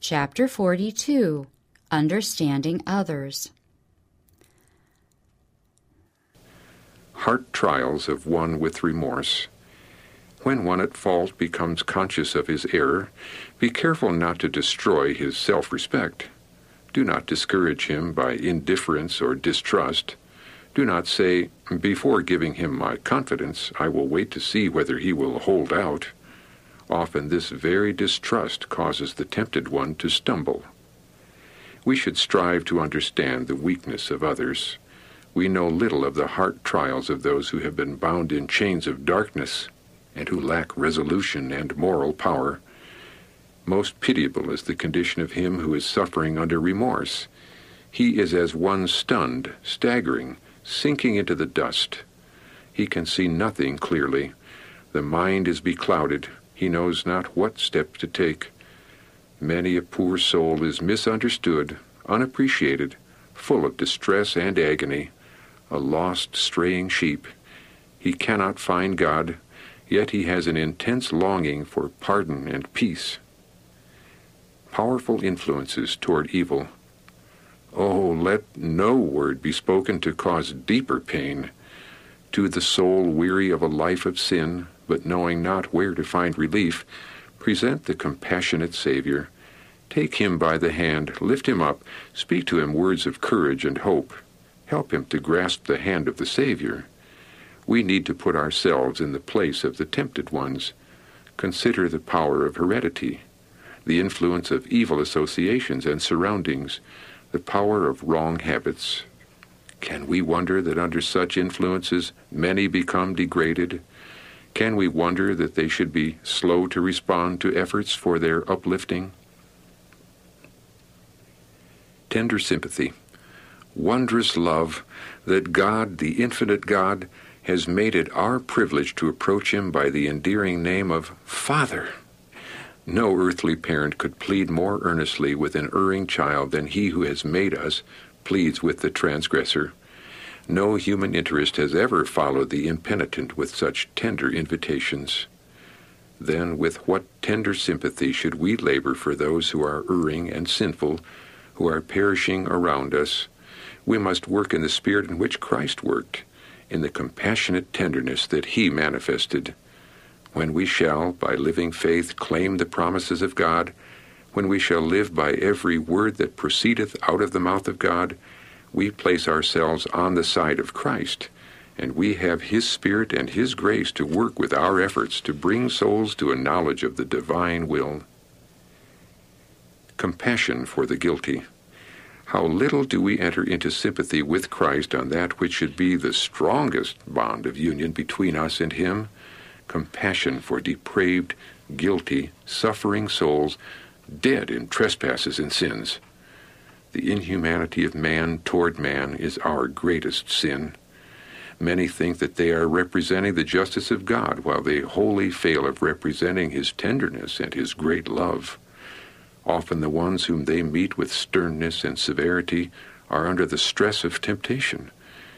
Chapter 42 Understanding Others. Heart trials of one with remorse. When one at fault becomes conscious of his error, be careful not to destroy his self respect. Do not discourage him by indifference or distrust. Do not say, Before giving him my confidence, I will wait to see whether he will hold out. Often this very distrust causes the tempted one to stumble. We should strive to understand the weakness of others. We know little of the heart trials of those who have been bound in chains of darkness and who lack resolution and moral power. Most pitiable is the condition of him who is suffering under remorse. He is as one stunned, staggering, sinking into the dust. He can see nothing clearly. The mind is beclouded, he knows not what step to take. Many a poor soul is misunderstood, unappreciated, full of distress and agony, a lost, straying sheep. He cannot find God, yet he has an intense longing for pardon and peace. Powerful influences toward evil. Oh, let no word be spoken to cause deeper pain. To the soul weary of a life of sin, but knowing not where to find relief, present the compassionate Savior. Take him by the hand, lift him up, speak to him words of courage and hope. Help him to grasp the hand of the Savior. We need to put ourselves in the place of the tempted ones. Consider the power of heredity, the influence of evil associations and surroundings, the power of wrong habits. Can we wonder that under such influences many become degraded, can we wonder that they should be slow to respond to efforts for their uplifting? Tender sympathy, wondrous love that God, the infinite God, has made it our privilege to approach Him by the endearing name of Father. No earthly parent could plead more earnestly with an erring child than He who has made us pleads with the transgressor. No human interest has ever followed the impenitent with such tender invitations. Then, with what tender sympathy should we labor for those who are erring and sinful, who are perishing around us? We must work in the spirit in which Christ worked, in the compassionate tenderness that He manifested. When we shall, by living faith, claim the promises of God, when we shall live by every word that proceedeth out of the mouth of God, we place ourselves on the side of Christ, and we have His Spirit and His grace to work with our efforts to bring souls to a knowledge of the divine will. Compassion for the guilty. How little do we enter into sympathy with Christ on that which should be the strongest bond of union between us and Him? Compassion for depraved, guilty, suffering souls, dead in trespasses and sins. The inhumanity of man toward man is our greatest sin. Many think that they are representing the justice of God, while they wholly fail of representing His tenderness and His great love. Often the ones whom they meet with sternness and severity are under the stress of temptation.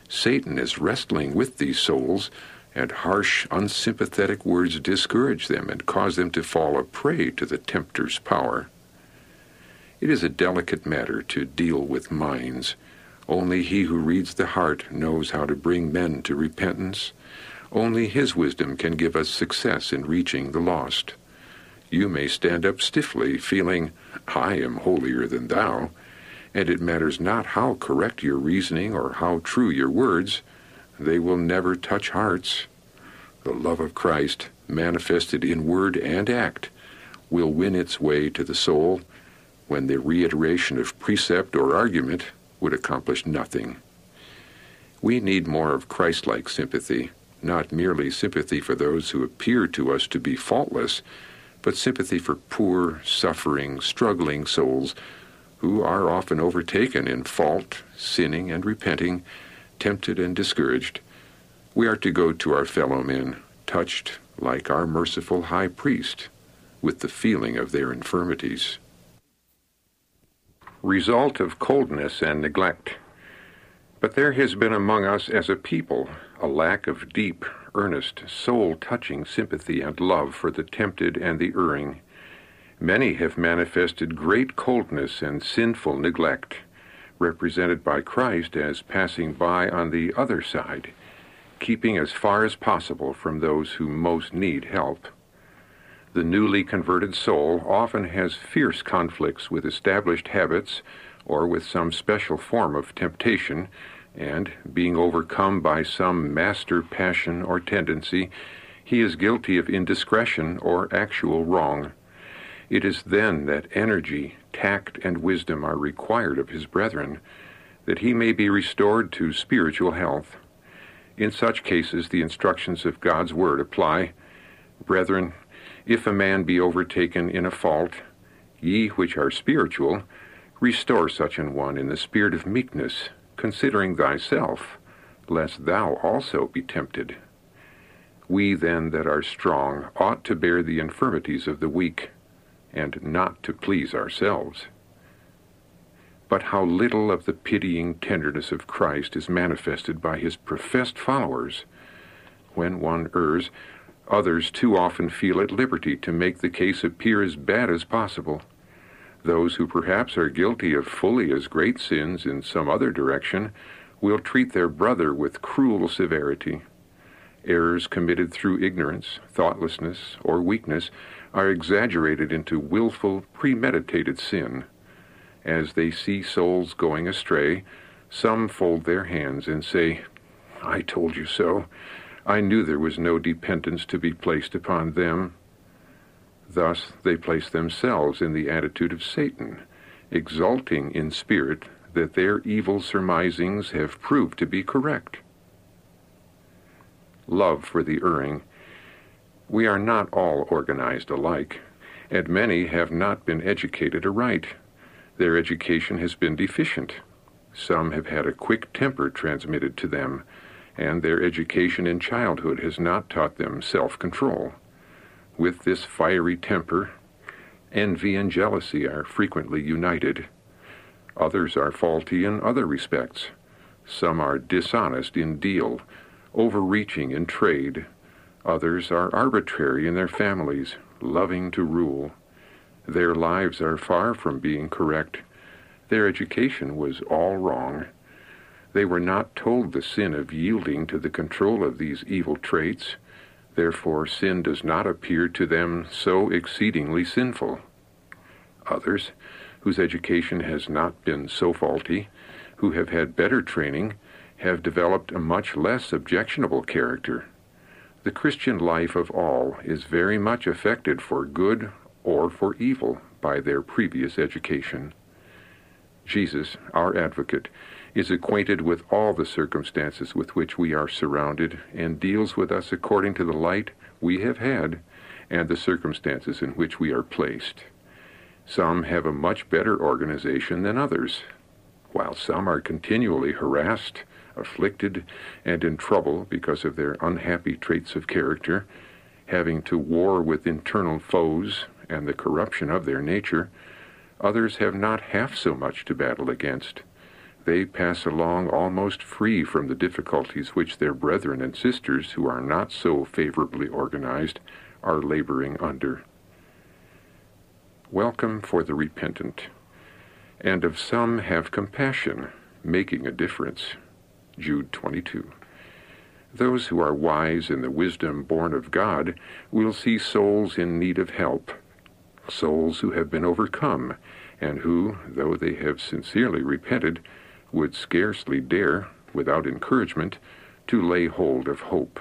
Satan is wrestling with these souls, and harsh, unsympathetic words discourage them and cause them to fall a prey to the tempter's power. It is a delicate matter to deal with minds. Only he who reads the heart knows how to bring men to repentance. Only his wisdom can give us success in reaching the lost. You may stand up stiffly, feeling, I am holier than thou, and it matters not how correct your reasoning or how true your words, they will never touch hearts. The love of Christ, manifested in word and act, will win its way to the soul when the reiteration of precept or argument would accomplish nothing. We need more of Christ like sympathy, not merely sympathy for those who appear to us to be faultless, but sympathy for poor, suffering, struggling souls who are often overtaken in fault, sinning, and repenting, tempted and discouraged. We are to go to our fellow men, touched, like our merciful high priest, with the feeling of their infirmities result of coldness and neglect. But there has been among us as a people a lack of deep, earnest, soul touching sympathy and love for the tempted and the erring. Many have manifested great coldness and sinful neglect, represented by Christ as passing by on the other side, keeping as far as possible from those who most need help. The newly converted soul often has fierce conflicts with established habits or with some special form of temptation, and, being overcome by some master passion or tendency, he is guilty of indiscretion or actual wrong. It is then that energy, tact, and wisdom are required of his brethren, that he may be restored to spiritual health. In such cases, the instructions of God's Word apply. Brethren, if a man be overtaken in a fault, ye which are spiritual, restore such an one in the spirit of meekness, considering thyself, lest thou also be tempted. We then that are strong ought to bear the infirmities of the weak and not to please ourselves. But how little of the pitying tenderness of Christ is manifested by his professed followers. When one errs, others too often feel at liberty to make the case appear as bad as possible. Those who perhaps are guilty of fully as great sins in some other direction will treat their brother with cruel severity. Errors committed through ignorance, thoughtlessness, or weakness are exaggerated into wilful, premeditated sin. As they see souls going astray, some fold their hands and say, I told you so. I knew there was no dependence to be placed upon them. Thus they place themselves in the attitude of Satan, exulting in spirit that their evil surmisings have proved to be correct. Love for the erring we are not all organized alike, and many have not been educated aright. Their education has been deficient. Some have had a quick temper transmitted to them, and their education in childhood has not taught them self control. With this fiery temper, envy and jealousy are frequently united. Others are faulty in other respects. Some are dishonest in deal, overreaching in trade, Others are arbitrary in their families, loving to rule. Their lives are far from being correct. Their education was all wrong. They were not told the sin of yielding to the control of these evil traits. Therefore, sin does not appear to them so exceedingly sinful. Others, whose education has not been so faulty, who have had better training, have developed a much less objectionable character. The Christian life of all is very much affected for good or for evil by their previous education. Jesus, our advocate, is acquainted with all the circumstances with which we are surrounded and deals with us according to the light we have had and the circumstances in which we are placed. Some have a much better organization than others, while some are continually harassed afflicted and in trouble because of their unhappy traits of character, having to war with internal foes and the corruption of their nature, others have not half so much to battle against. They pass along almost free from the difficulties which their brethren and sisters who are not so favorably organized are laboring under. Welcome for the repentant, and of some have compassion, making a difference. Jude 22. Those who are wise in the wisdom born of God will see souls in need of help, souls who have been overcome, and who, though they have sincerely repented, would scarcely dare, without encouragement, to lay hold of hope.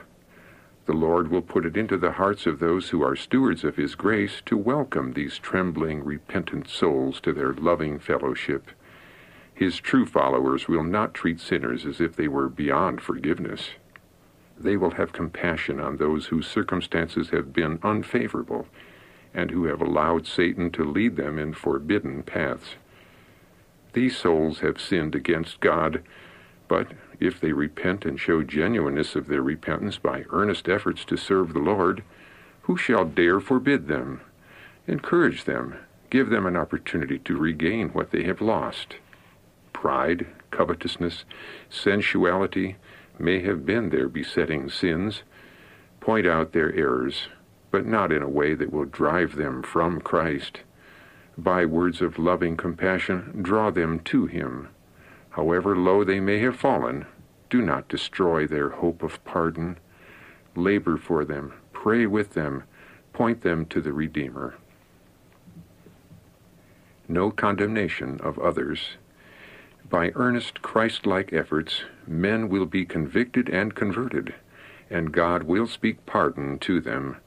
The Lord will put it into the hearts of those who are stewards of His grace to welcome these trembling, repentant souls to their loving fellowship. His true followers will not treat sinners as if they were beyond forgiveness. They will have compassion on those whose circumstances have been unfavorable and who have allowed Satan to lead them in forbidden paths. These souls have sinned against God, but if they repent and show genuineness of their repentance by earnest efforts to serve the Lord, who shall dare forbid them? Encourage them, give them an opportunity to regain what they have lost pride, covetousness, sensuality may have been their besetting sins. Point out their errors, but not in a way that will drive them from Christ. By words of loving compassion, draw them to him. However low they may have fallen, do not destroy their hope of pardon. Labor for them, pray with them, point them to the Redeemer. No condemnation of others. By earnest Christ like efforts, men will be convicted and converted, and God will speak pardon to them.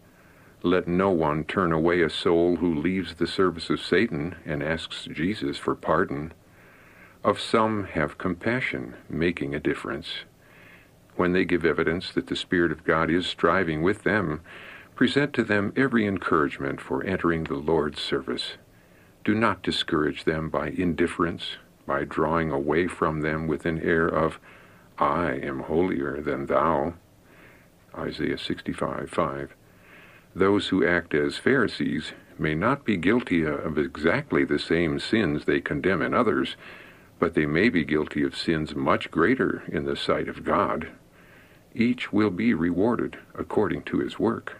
Let no one turn away a soul who leaves the service of Satan and asks Jesus for pardon. Of some have compassion, making a difference. When they give evidence that the Spirit of God is striving with them, present to them every encouragement for entering the Lord's service. Do not discourage them by indifference, by drawing away from them with an air of, I am holier than thou. Isaiah 65 5. Those who act as Pharisees may not be guilty of exactly the same sins they condemn in others, but they may be guilty of sins much greater in the sight of God. Each will be rewarded according to his work.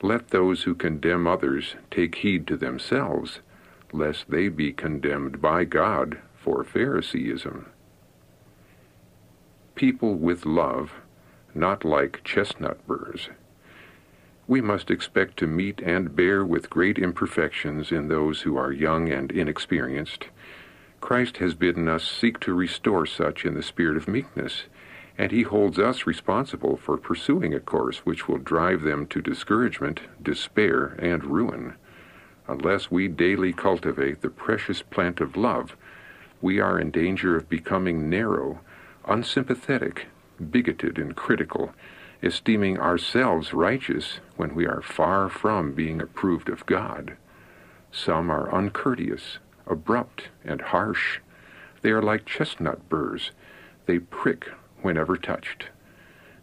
Let those who condemn others take heed to themselves, lest they be condemned by God for Phariseeism. People with love, not like chestnut burrs. We must expect to meet and bear with great imperfections in those who are young and inexperienced Christ has bidden us seek to restore such in the spirit of meekness, and he holds us responsible for pursuing a course which will drive them to discouragement, despair, and ruin. Unless we daily cultivate the precious plant of love, we are in danger of becoming narrow, unsympathetic, bigoted, and critical, esteeming ourselves righteous when we are far from being approved of God. Some are uncourteous, abrupt and harsh. They are like chestnut burrs. They prick whenever touched.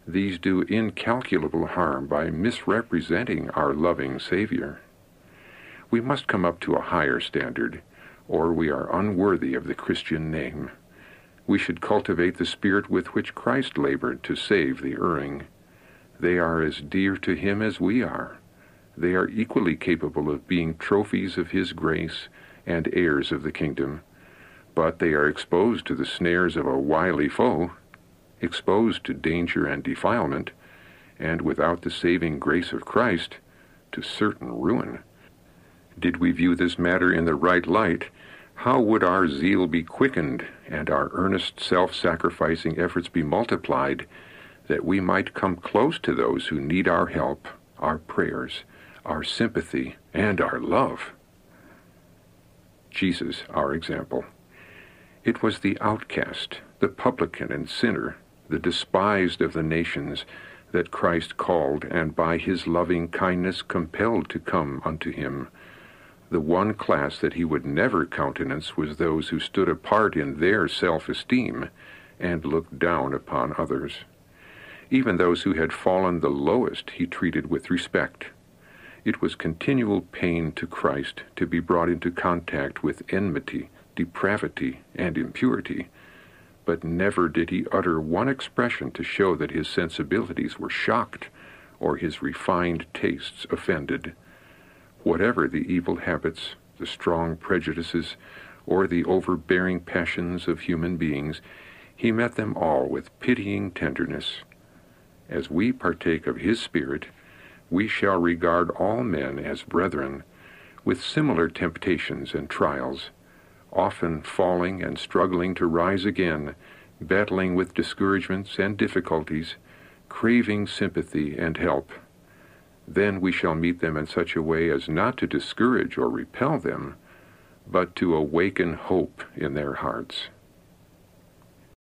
These do incalculable harm by misrepresenting our loving Savior. We must come up to a higher standard, or we are unworthy of the Christian name. We should cultivate the spirit with which Christ labored to save the erring. They are as dear to him as we are. They are equally capable of being trophies of his grace and heirs of the kingdom, but they are exposed to the snares of a wily foe, exposed to danger and defilement, and without the saving grace of Christ, to certain ruin. Did we view this matter in the right light, how would our zeal be quickened and our earnest self sacrificing efforts be multiplied that we might come close to those who need our help, our prayers, our sympathy, and our love? Jesus, our example. It was the outcast, the publican and sinner, the despised of the nations, that Christ called and by his loving kindness compelled to come unto him. The one class that he would never countenance was those who stood apart in their self-esteem and looked down upon others. Even those who had fallen the lowest he treated with respect. It was continual pain to Christ to be brought into contact with enmity, depravity, and impurity, but never did he utter one expression to show that his sensibilities were shocked or his refined tastes offended. Whatever the evil habits, the strong prejudices, or the overbearing passions of human beings, he met them all with pitying tenderness. As we partake of his Spirit, we shall regard all men as brethren, with similar temptations and trials, often falling and struggling to rise again, battling with discouragements and difficulties, craving sympathy and help. Then we shall meet them in such a way as not to discourage or repel them, but to awaken hope in their hearts.